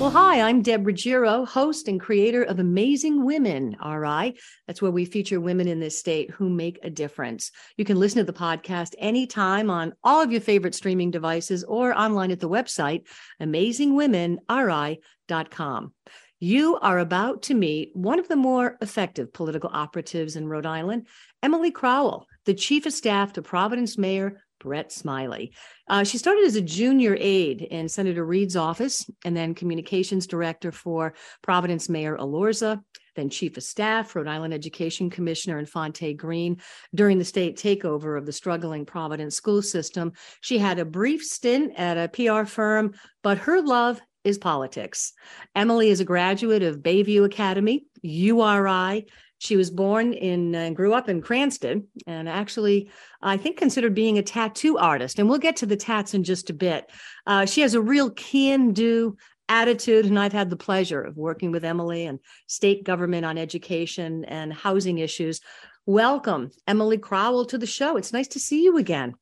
Well, hi, I'm Deb Ruggiero, host and creator of Amazing Women, RI. That's where we feature women in this state who make a difference. You can listen to the podcast anytime on all of your favorite streaming devices or online at the website, amazingwomenri.com. You are about to meet one of the more effective political operatives in Rhode Island, Emily Crowell, the chief of staff to Providence Mayor Brett Smiley. Uh, she started as a junior aide in Senator Reed's office and then communications director for Providence Mayor Elorza, then chief of staff, Rhode Island Education Commissioner Infante Green. During the state takeover of the struggling Providence school system, she had a brief stint at a PR firm, but her love is politics. Emily is a graduate of Bayview Academy, URI, she was born in and uh, grew up in Cranston and actually, I think, considered being a tattoo artist. And we'll get to the tats in just a bit. Uh, she has a real can do attitude. And I've had the pleasure of working with Emily and state government on education and housing issues. Welcome, Emily Crowell, to the show. It's nice to see you again.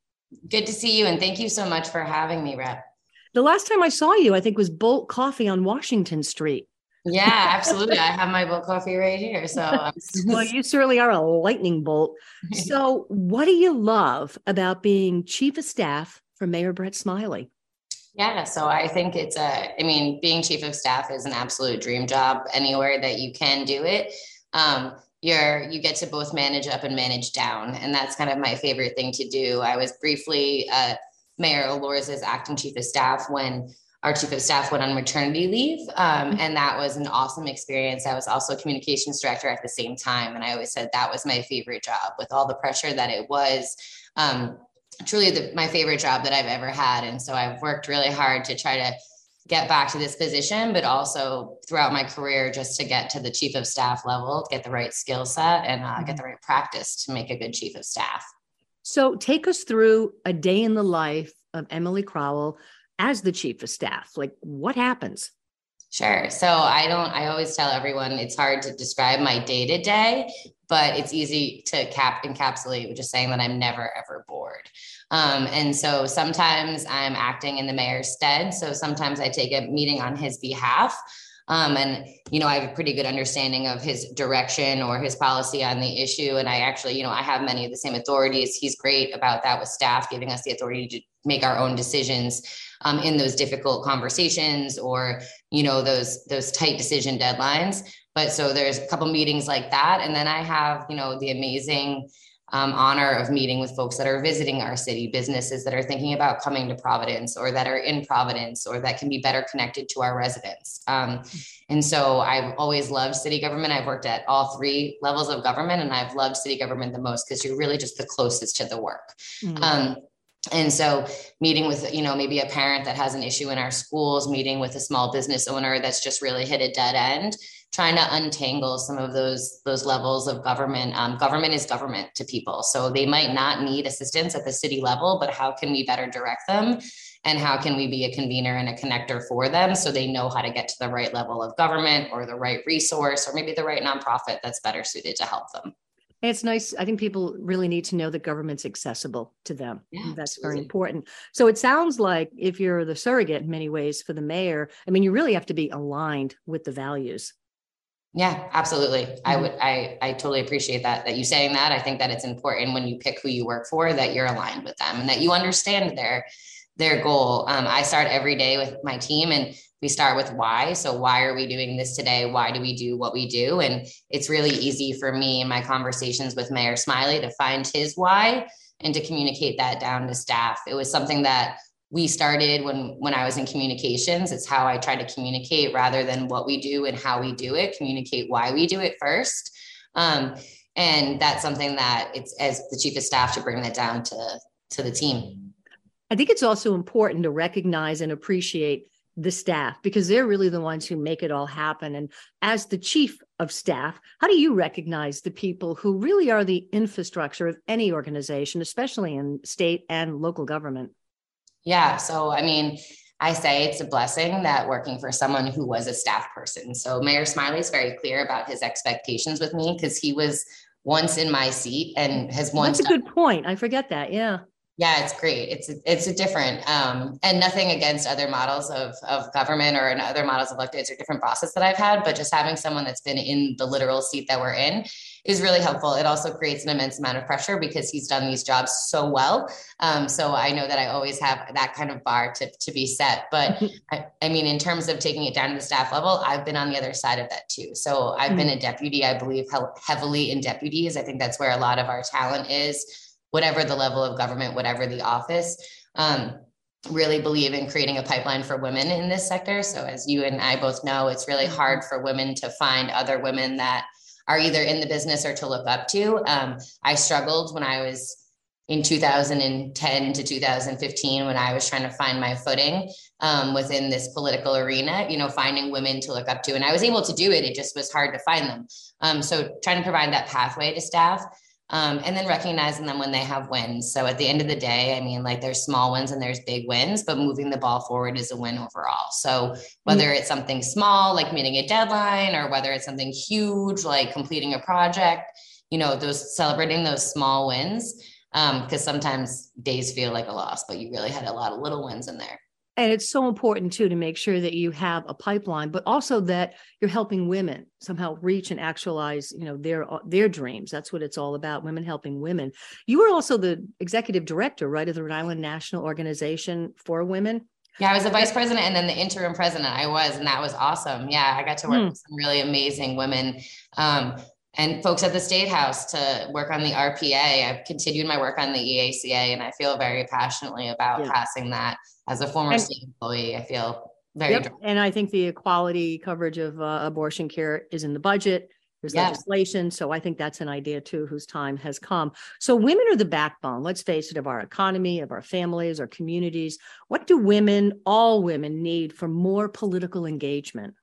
Good to see you. And thank you so much for having me, Rep. The last time I saw you, I think, was Bolt Coffee on Washington Street. Yeah, absolutely. I have my Bolt coffee right here. So, well, you certainly are a lightning bolt. So, what do you love about being chief of staff for Mayor Brett Smiley? Yeah, so I think it's a, I mean, being chief of staff is an absolute dream job anywhere that you can do it. Um, you're you get to both manage up and manage down, and that's kind of my favorite thing to do. I was briefly uh, Mayor Elorza's acting chief of staff when our chief of staff went on maternity leave. Um, and that was an awesome experience. I was also a communications director at the same time. And I always said that was my favorite job with all the pressure that it was. Um, truly the, my favorite job that I've ever had. And so I've worked really hard to try to get back to this position, but also throughout my career, just to get to the chief of staff level, get the right skill set and uh, get the right practice to make a good chief of staff. So take us through a day in the life of Emily Crowell as the chief of staff? Like, what happens? Sure. So I don't, I always tell everyone it's hard to describe my day to day, but it's easy to cap encapsulate with just saying that I'm never ever bored. Um, and so sometimes I'm acting in the mayor's stead. So sometimes I take a meeting on his behalf. Um, and you know, I have a pretty good understanding of his direction or his policy on the issue. And I actually, you know, I have many of the same authorities. He's great about that with staff, giving us the authority to make our own decisions um, in those difficult conversations or you know those those tight decision deadlines but so there's a couple meetings like that and then i have you know the amazing um, honor of meeting with folks that are visiting our city, businesses that are thinking about coming to Providence or that are in Providence or that can be better connected to our residents. Um, and so I've always loved city government. I've worked at all three levels of government and I've loved city government the most because you're really just the closest to the work. Mm-hmm. Um, and so meeting with you know maybe a parent that has an issue in our schools meeting with a small business owner that's just really hit a dead end trying to untangle some of those those levels of government um, government is government to people so they might not need assistance at the city level but how can we better direct them and how can we be a convener and a connector for them so they know how to get to the right level of government or the right resource or maybe the right nonprofit that's better suited to help them it's nice. I think people really need to know that government's accessible to them. Yeah, That's absolutely. very important. So it sounds like if you're the surrogate in many ways for the mayor, I mean, you really have to be aligned with the values. Yeah, absolutely. Mm-hmm. I would I I totally appreciate that that you saying that. I think that it's important when you pick who you work for that you're aligned with them and that you understand their their goal. Um, I start every day with my team and we start with why. So, why are we doing this today? Why do we do what we do? And it's really easy for me in my conversations with Mayor Smiley to find his why and to communicate that down to staff. It was something that we started when when I was in communications. It's how I try to communicate rather than what we do and how we do it. Communicate why we do it first. Um, and that's something that it's as the chief of staff to bring that down to to the team. I think it's also important to recognize and appreciate the staff because they're really the ones who make it all happen. And as the chief of staff, how do you recognize the people who really are the infrastructure of any organization, especially in state and local government? Yeah. So, I mean, I say it's a blessing that working for someone who was a staff person. So, Mayor Smiley is very clear about his expectations with me because he was once in my seat and has once. That's a good point. I forget that. Yeah Yeah, it's great. It's it's a different um, and nothing against other models of of government or in other models of electeds or different bosses that I've had, but just having someone that's been in the literal seat that we're in is really helpful. It also creates an immense amount of pressure because he's done these jobs so well. Um, so I know that I always have that kind of bar to to be set. But I, I, mean, in terms of taking it down to the staff level, I've been on the other side of that too. So I've mm-hmm. been a deputy. I believe heavily in deputies. I think that's where a lot of our talent is whatever the level of government, whatever the office. Um, really believe in creating a pipeline for women in this sector. So, as you and I both know, it's really mm-hmm. hard for women to find other women that are either in the business or to look up to. Um, I struggled when I was in 2010 to 2015 when I was trying to find my footing um, within this political arena, you know, finding women to look up to. And I was able to do it, it just was hard to find them. Um, so, trying to provide that pathway to staff um, and then recognizing them when they have wins. So at the end of the day, I mean, like there's small wins and there's big wins, but moving the ball forward is a win overall. So whether mm-hmm. it's something small like meeting a deadline or whether it's something huge like completing a project, you know, those celebrating those small wins. Because um, sometimes days feel like a loss, but you really had a lot of little wins in there and it's so important too to make sure that you have a pipeline but also that you're helping women somehow reach and actualize you know their their dreams that's what it's all about women helping women you were also the executive director right of the rhode island national organization for women yeah, I was the vice president and then the interim president. I was, and that was awesome. Yeah, I got to work mm. with some really amazing women. Um, and folks at the state house to work on the RPA. I've continued my work on the EACA, and I feel very passionately about yeah. passing that as a former and, state employee, I feel very. Yep. And I think the equality coverage of uh, abortion care is in the budget. There's legislation. So I think that's an idea too, whose time has come. So women are the backbone, let's face it, of our economy, of our families, our communities. What do women, all women, need for more political engagement?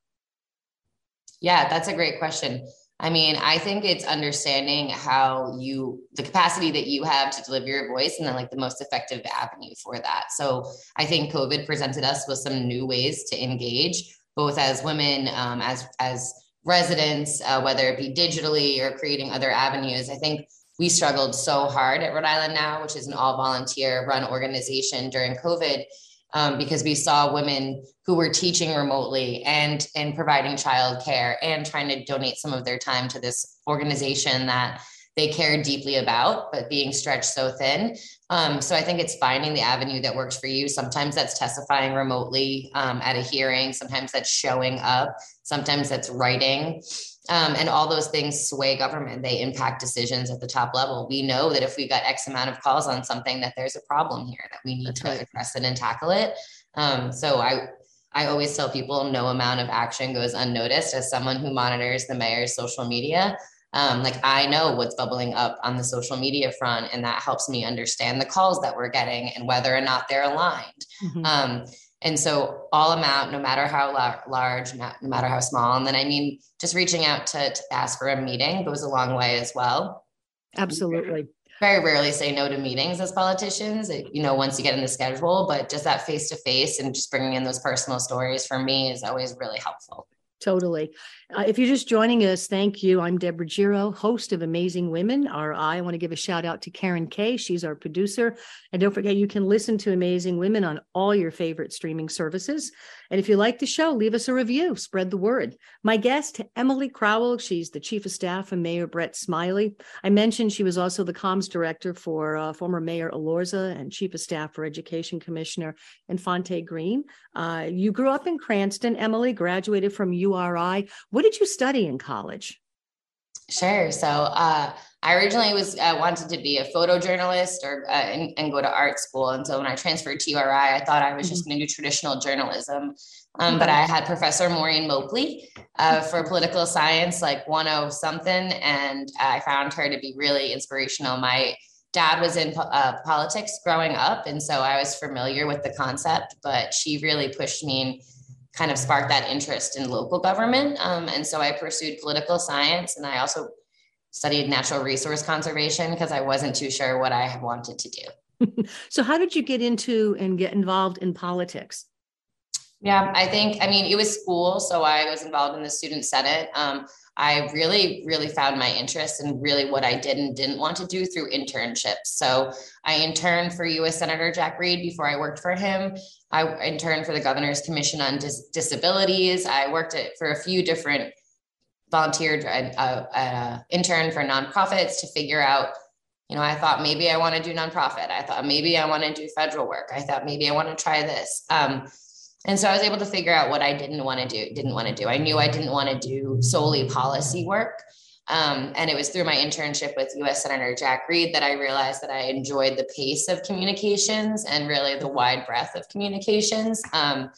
Yeah, that's a great question. I mean, I think it's understanding how you, the capacity that you have to deliver your voice and then like the most effective avenue for that. So I think COVID presented us with some new ways to engage, both as women, um, as, as residents, uh, whether it be digitally or creating other avenues. I think we struggled so hard at Rhode Island Now, which is an all volunteer run organization during COVID um, because we saw women who were teaching remotely and and providing childcare and trying to donate some of their time to this organization that they care deeply about, but being stretched so thin. Um, so I think it's finding the avenue that works for you. Sometimes that's testifying remotely um, at a hearing. Sometimes that's showing up. Sometimes that's writing. Um, and all those things sway government. They impact decisions at the top level. We know that if we got X amount of calls on something, that there's a problem here that we need That's to right. address it and tackle it. Um, so I, I always tell people no amount of action goes unnoticed. As someone who monitors the mayor's social media, um, like I know what's bubbling up on the social media front, and that helps me understand the calls that we're getting and whether or not they're aligned. Mm-hmm. Um, and so all amount, no matter how large, no matter how small. And then I mean, just reaching out to, to ask for a meeting goes a long way as well. Absolutely. Very rarely say no to meetings as politicians, you know, once you get in the schedule, but just that face to face and just bringing in those personal stories for me is always really helpful. Totally. Uh, if you're just joining us, thank you. I'm Deb Ruggiero, host of Amazing Women, RI. I want to give a shout out to Karen Kay. She's our producer. And don't forget, you can listen to Amazing Women on all your favorite streaming services. And if you like the show, leave us a review, spread the word. My guest, Emily Crowell, she's the chief of staff of Mayor Brett Smiley. I mentioned she was also the comms director for uh, former Mayor Elorza and chief of staff for Education Commissioner Infante Green. Uh, you grew up in Cranston. Emily graduated from URI. What did you study in college? Sure. So uh, I originally was uh, wanted to be a photojournalist or uh, and, and, go to art school. And so when I transferred to URI, I thought I was mm-hmm. just going to do traditional journalism. Um, but I had Professor Maureen Moakley uh, for political science, like 10 something, and I found her to be really inspirational. My dad was in uh, politics growing up, and so I was familiar with the concept, but she really pushed me kind of sparked that interest in local government. Um, and so I pursued political science and I also studied natural resource conservation because I wasn't too sure what I wanted to do. so, how did you get into and get involved in politics? Yeah, I think, I mean, it was school. So I was involved in the student senate. Um, I really, really found my interest in really what I did and didn't want to do through internships. So I interned for US Senator Jack Reed before I worked for him. I interned for the Governor's Commission on Dis- Disabilities. I worked at, for a few different volunteered, uh, uh, intern for nonprofits to figure out you know, I thought maybe I want to do nonprofit. I thought maybe I want to do federal work. I thought maybe I want to try this. Um, and so I was able to figure out what I didn't want to do, didn't want to do. I knew I didn't want to do solely policy work. Um, and it was through my internship with US Senator Jack Reed that I realized that I enjoyed the pace of communications and really the wide breadth of communications. Um,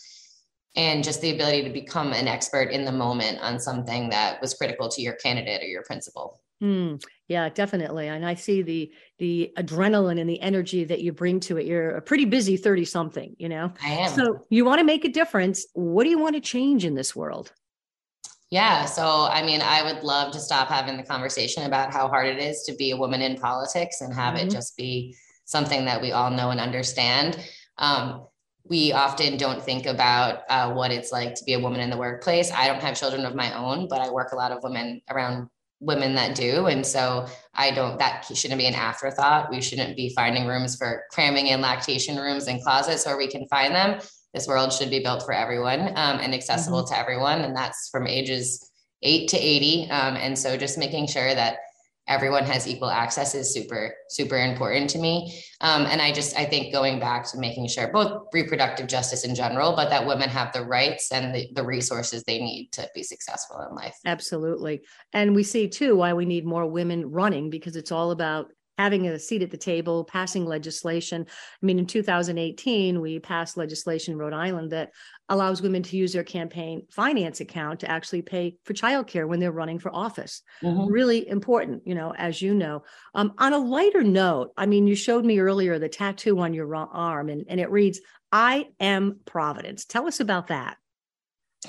and just the ability to become an expert in the moment on something that was critical to your candidate or your principal. Mm, yeah, definitely. And I see the the adrenaline and the energy that you bring to it. You're a pretty busy 30 something, you know. I am. So you want to make a difference. What do you want to change in this world? Yeah, so I mean, I would love to stop having the conversation about how hard it is to be a woman in politics and have mm-hmm. it just be something that we all know and understand. Um, we often don't think about uh, what it's like to be a woman in the workplace. I don't have children of my own, but I work a lot of women around women that do. And so I don't, that shouldn't be an afterthought. We shouldn't be finding rooms for cramming in lactation rooms and closets where we can find them. This world should be built for everyone um, and accessible mm-hmm. to everyone. And that's from ages eight to 80. Um, and so just making sure that everyone has equal access is super super important to me. Um, and i just i think going back to making sure both reproductive justice in general but that women have the rights and the, the resources they need to be successful in life. Absolutely. And we see too why we need more women running because it's all about having a seat at the table, passing legislation. I mean, in 2018, we passed legislation in Rhode Island that allows women to use their campaign finance account to actually pay for childcare when they're running for office. Mm-hmm. Really important, you know, as you know. Um, on a lighter note, I mean, you showed me earlier the tattoo on your arm, and, and it reads, I am Providence. Tell us about that.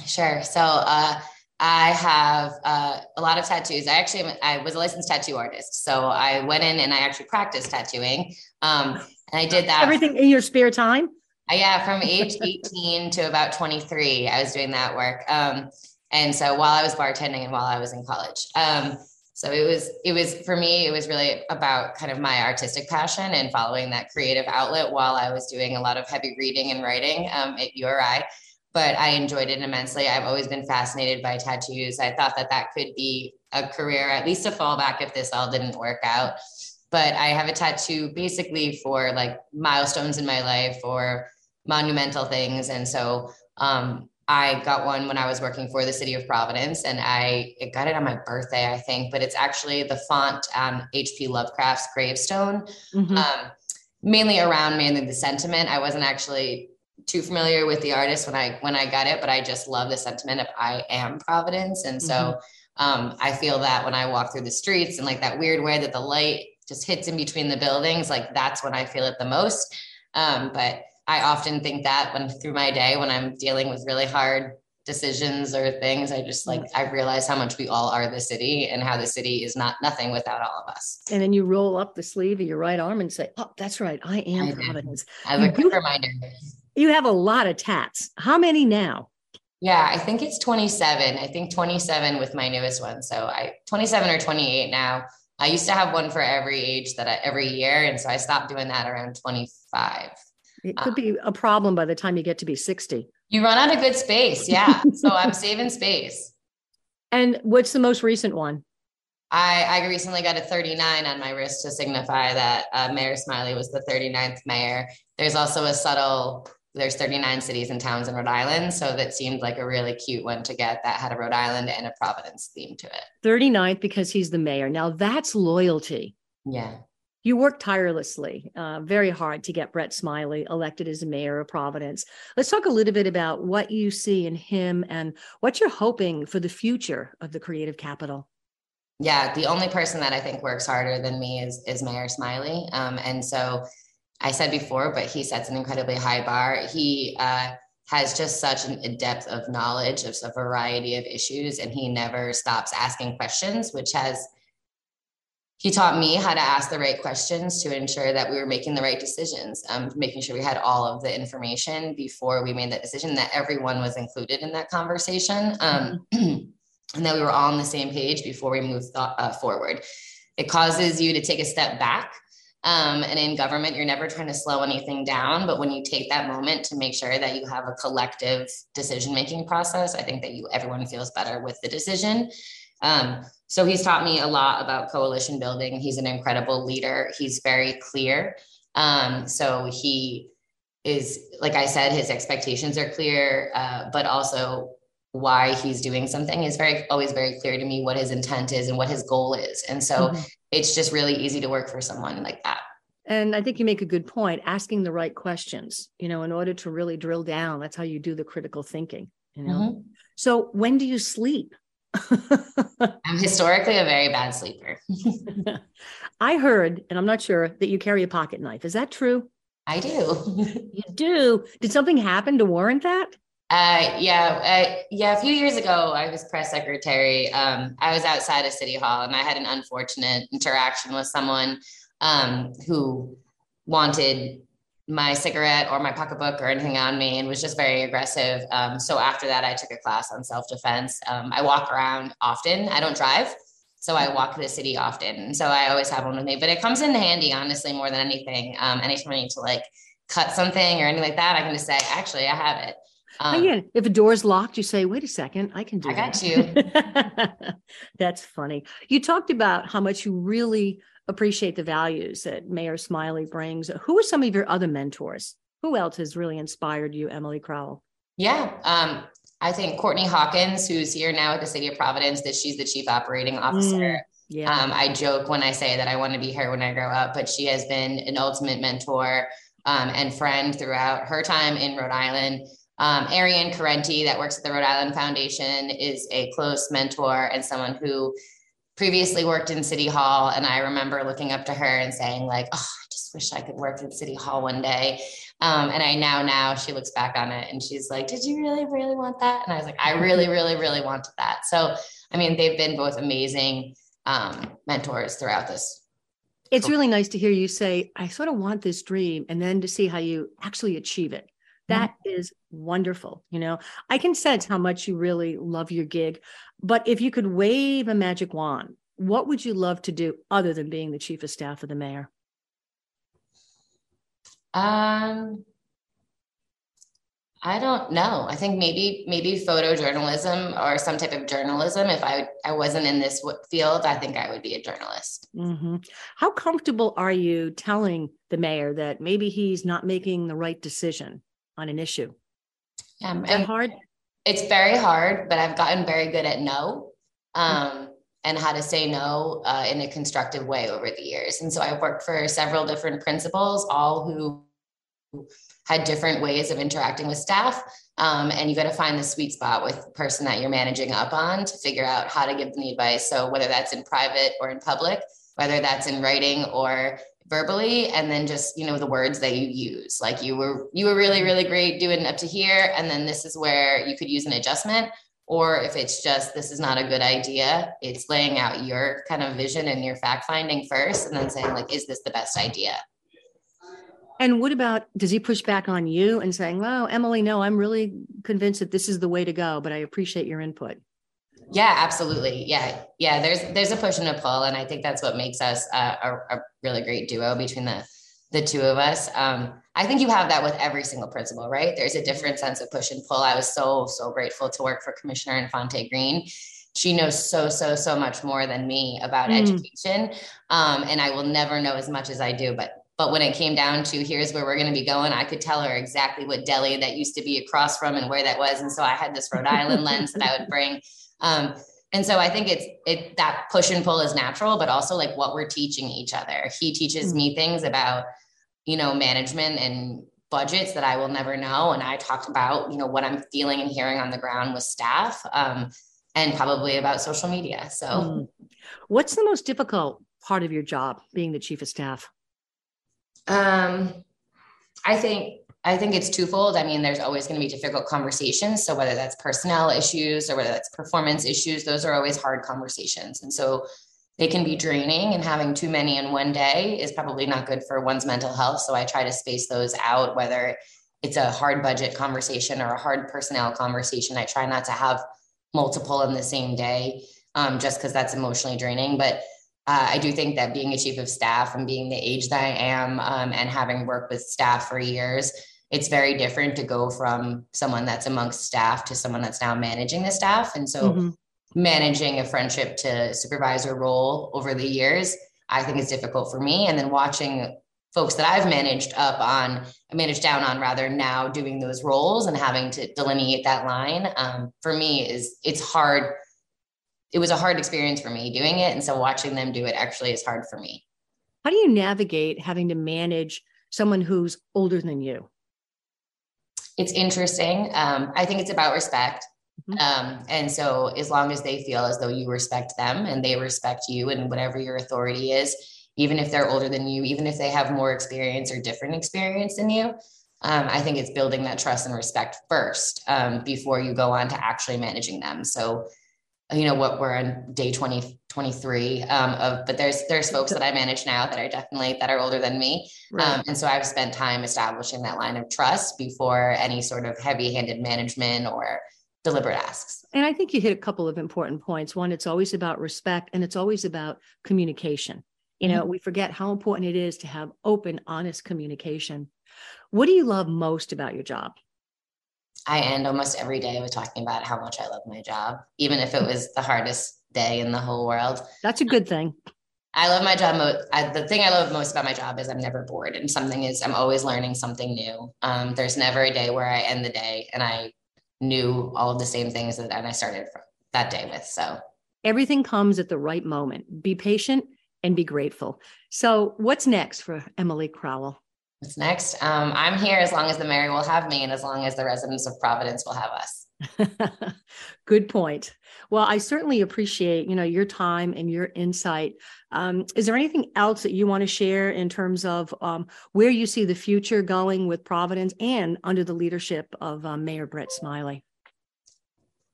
Sure. So, uh, I have uh, a lot of tattoos. I actually I was a licensed tattoo artist, so I went in and I actually practiced tattooing. Um, and I did that everything in your spare time. Uh, yeah, from age 18 to about 23, I was doing that work. Um, and so while I was bartending and while I was in college, um, so it was it was for me it was really about kind of my artistic passion and following that creative outlet while I was doing a lot of heavy reading and writing um, at URI but I enjoyed it immensely. I've always been fascinated by tattoos. I thought that that could be a career, at least a fallback if this all didn't work out. But I have a tattoo basically for like milestones in my life or monumental things. And so um, I got one when I was working for the city of Providence and I got it on my birthday, I think, but it's actually the font on H.P. Lovecraft's gravestone. Mm-hmm. Um, mainly around mainly the sentiment. I wasn't actually too familiar with the artist when I when I got it, but I just love the sentiment of I am Providence. And so mm-hmm. um, I feel that when I walk through the streets and like that weird way that the light just hits in between the buildings, like that's when I feel it the most. Um, but I often think that when through my day when I'm dealing with really hard decisions or things, I just like I realize how much we all are the city and how the city is not nothing without all of us. And then you roll up the sleeve of your right arm and say, "Oh, that's right, I am I Providence." As a quick reminder. You have a lot of tats. How many now? Yeah, I think it's 27. I think 27 with my newest one. So I 27 or 28 now. I used to have one for every age that I, every year, and so I stopped doing that around 25. It could um, be a problem by the time you get to be 60. You run out of good space, yeah. so I'm saving space. And what's the most recent one? I, I recently got a 39 on my wrist to signify that uh, Mayor Smiley was the 39th mayor. There's also a subtle there's 39 cities and towns in Rhode Island. So that seemed like a really cute one to get that had a Rhode Island and a Providence theme to it. 39th because he's the mayor. Now that's loyalty. Yeah. You worked tirelessly, uh, very hard to get Brett Smiley elected as mayor of Providence. Let's talk a little bit about what you see in him and what you're hoping for the future of the creative capital. Yeah, the only person that I think works harder than me is is Mayor Smiley, um, and so I said before, but he sets an incredibly high bar. He uh, has just such an, a depth of knowledge of a variety of issues, and he never stops asking questions, which has he taught me how to ask the right questions to ensure that we were making the right decisions, um, making sure we had all of the information before we made that decision, that everyone was included in that conversation, um, mm-hmm. and that we were all on the same page before we moved th- uh, forward. It causes you to take a step back. Um, and in government, you're never trying to slow anything down. But when you take that moment to make sure that you have a collective decision making process, I think that you everyone feels better with the decision. Um, so he's taught me a lot about coalition building. He's an incredible leader. He's very clear. Um, so he is, like I said, his expectations are clear, uh, but also why he's doing something is very always very clear to me what his intent is and what his goal is. And so mm-hmm. it's just really easy to work for someone like that. And I think you make a good point, asking the right questions, you know, in order to really drill down. That's how you do the critical thinking, you know. Mm-hmm. So when do you sleep? I'm historically a very bad sleeper. I heard, and I'm not sure, that you carry a pocket knife. Is that true? I do. you do. Did something happen to warrant that? Uh, yeah, uh, yeah. A few years ago, I was press secretary. Um, I was outside of City Hall, and I had an unfortunate interaction with someone um, who wanted my cigarette or my pocketbook or anything on me and was just very aggressive. Um, so after that, I took a class on self defense. Um, I walk around often. I don't drive. So I walk the city often. And so I always have one with me, but it comes in handy, honestly, more than anything. Um, anytime I need to like cut something or anything like that, I can just say, actually, I have it. Um, Again, if a door is locked, you say, wait a second, I can do I that. got you. That's funny. You talked about how much you really appreciate the values that Mayor Smiley brings. Who are some of your other mentors? Who else has really inspired you, Emily Crowell? Yeah, um, I think Courtney Hawkins, who's here now at the City of Providence, that she's the chief operating officer. Mm, yeah. Um, I joke when I say that I want to be her when I grow up, but she has been an ultimate mentor um, and friend throughout her time in Rhode Island. Um, Ariane Carenti, that works at the Rhode Island Foundation, is a close mentor and someone who previously worked in City Hall. And I remember looking up to her and saying, like, oh, I just wish I could work in City Hall one day. Um, and I now, now she looks back on it and she's like, did you really, really want that? And I was like, I really, really, really wanted that. So, I mean, they've been both amazing um, mentors throughout this. It's really nice to hear you say, I sort of want this dream, and then to see how you actually achieve it. That mm-hmm. is wonderful. You know, I can sense how much you really love your gig. But if you could wave a magic wand, what would you love to do other than being the chief of staff of the mayor? Um, I don't know. I think maybe maybe photojournalism or some type of journalism. If I I wasn't in this field, I think I would be a journalist. Mm-hmm. How comfortable are you telling the mayor that maybe he's not making the right decision? On an issue? Um, hard? It's very hard, but I've gotten very good at no um, and how to say no uh, in a constructive way over the years. And so I've worked for several different principals, all who had different ways of interacting with staff. Um, and you got to find the sweet spot with the person that you're managing up on to figure out how to give them the advice. So whether that's in private or in public, whether that's in writing or verbally and then just you know the words that you use. Like you were you were really really great doing up to here and then this is where you could use an adjustment. Or if it's just this is not a good idea it's laying out your kind of vision and your fact finding first and then saying like is this the best idea? And what about does he push back on you and saying well emily no i'm really convinced that this is the way to go but i appreciate your input yeah, absolutely. Yeah, yeah. There's there's a push and a pull, and I think that's what makes us uh, a, a, really great duo between the the two of us. Um, I think you have that with every single principal, right? There's a different sense of push and pull. I was so so grateful to work for Commissioner Infante Green. She knows so so so much more than me about mm. education, um, and I will never know as much as I do. But but when it came down to here's where we're going to be going, I could tell her exactly what deli that used to be across from and where that was. And so I had this Rhode Island lens that I would bring um, and so I think it's it that push and pull is natural, but also like what we're teaching each other. He teaches me things about, you know, management and budgets that I will never know. And I talked about, you know, what I'm feeling and hearing on the ground with staff, um, and probably about social media. So mm. what's the most difficult part of your job being the chief of staff? Um, I think I think it's twofold. I mean, there's always going to be difficult conversations. So whether that's personnel issues or whether that's performance issues, those are always hard conversations. And so they can be draining and having too many in one day is probably not good for one's mental health. So I try to space those out, whether it's a hard budget conversation or a hard personnel conversation. I try not to have multiple in the same day um, just because that's emotionally draining. But uh, I do think that being a chief of staff and being the age that I am um, and having worked with staff for years, it's very different to go from someone that's amongst staff to someone that's now managing the staff. And so mm-hmm managing a friendship to supervisor role over the years, I think is difficult for me. And then watching folks that I've managed up on, managed down on rather now doing those roles and having to delineate that line um, for me is it's hard. It was a hard experience for me doing it. And so watching them do it actually is hard for me. How do you navigate having to manage someone who's older than you? It's interesting. Um, I think it's about respect. Mm-hmm. Um, and so, as long as they feel as though you respect them and they respect you and whatever your authority is, even if they're older than you, even if they have more experience or different experience than you, um, I think it's building that trust and respect first um, before you go on to actually managing them. So, you know what we're on day 20 23 um, of but there's there's folks that i manage now that are definitely that are older than me right. um, and so i've spent time establishing that line of trust before any sort of heavy handed management or deliberate asks. And I think you hit a couple of important points. One, it's always about respect and it's always about communication. You know, mm-hmm. we forget how important it is to have open, honest communication. What do you love most about your job? I end almost every day with talking about how much I love my job, even if it was the hardest day in the whole world. That's a good thing. I love my job. I, the thing I love most about my job is I'm never bored, and something is I'm always learning something new. Um, there's never a day where I end the day and I knew all of the same things that and I started that day with. So everything comes at the right moment. Be patient and be grateful. So what's next for Emily Crowell? What's next? Um, I'm here as long as the mayor will have me and as long as the residents of Providence will have us. Good point. Well, I certainly appreciate you know your time and your insight. Um, is there anything else that you want to share in terms of um, where you see the future going with Providence and under the leadership of um, Mayor Brett Smiley?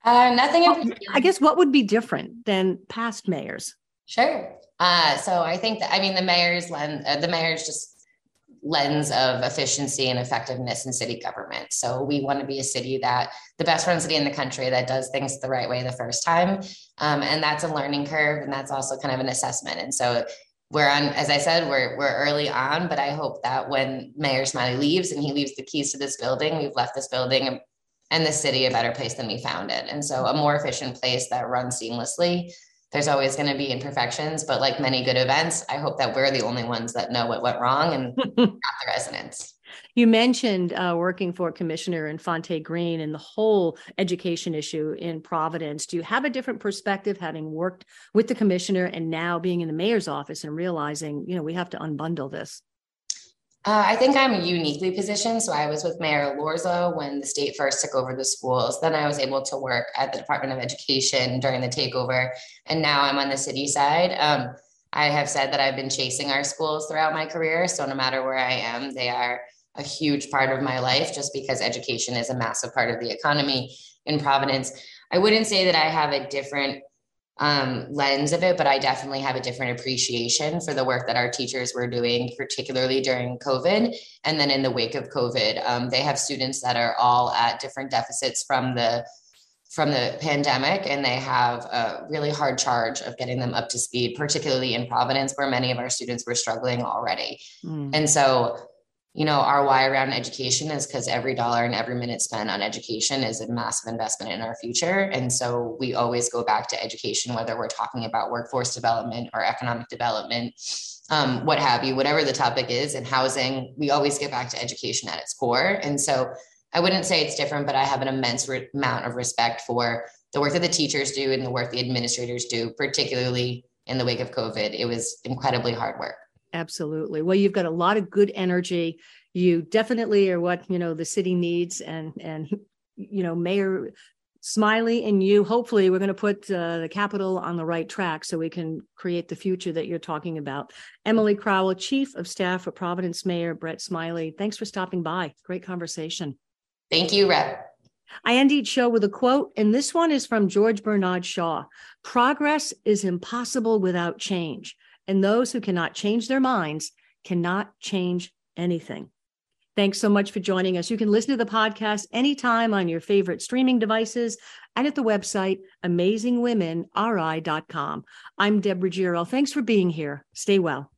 Uh, nothing. Well, I guess what would be different than past mayors? Sure. Uh, so I think that I mean the mayor's lens, uh, the mayor's just lens of efficiency and effectiveness in city government. So we want to be a city that the best run city in the country that does things the right way the first time. Um, and that's a learning curve. And that's also kind of an assessment. And so we're on, as I said, we're, we're early on, but I hope that when Mayor Smiley leaves and he leaves the keys to this building, we've left this building and the city a better place than we found it. And so a more efficient place that runs seamlessly there's always going to be imperfections, but like many good events, I hope that we're the only ones that know what went wrong and not the residents. You mentioned uh, working for Commissioner Infante Green and the whole education issue in Providence. Do you have a different perspective having worked with the commissioner and now being in the mayor's office and realizing, you know, we have to unbundle this? Uh, I think I'm uniquely positioned. So I was with Mayor Elorza when the state first took over the schools. Then I was able to work at the Department of Education during the takeover. And now I'm on the city side. Um, I have said that I've been chasing our schools throughout my career. So no matter where I am, they are a huge part of my life just because education is a massive part of the economy in Providence. I wouldn't say that I have a different um, lens of it, but I definitely have a different appreciation for the work that our teachers were doing, particularly during COVID. And then in the wake of COVID, um, they have students that are all at different deficits from the from the pandemic, and they have a really hard charge of getting them up to speed, particularly in Providence, where many of our students were struggling already. Mm. And so you know, our why around education is because every dollar and every minute spent on education is a massive investment in our future. And so we always go back to education, whether we're talking about workforce development or economic development, um, what have you, whatever the topic is, and housing, we always get back to education at its core. And so I wouldn't say it's different, but I have an immense re- amount of respect for the work that the teachers do and the work the administrators do, particularly in the wake of COVID. It was incredibly hard work. Absolutely. Well, you've got a lot of good energy. You definitely are what, you know, the city needs and and you know, Mayor Smiley and you, hopefully we're going to put uh, the capital on the right track so we can create the future that you're talking about. Emily Crowell, Chief of Staff for Providence Mayor Brett Smiley. Thanks for stopping by. Great conversation. Thank you, Rep. I end each show with a quote, and this one is from George Bernard Shaw Progress is impossible without change, and those who cannot change their minds cannot change anything. Thanks so much for joining us. You can listen to the podcast anytime on your favorite streaming devices and at the website amazingwomenri.com. I'm Deb Ruggiero. Thanks for being here. Stay well.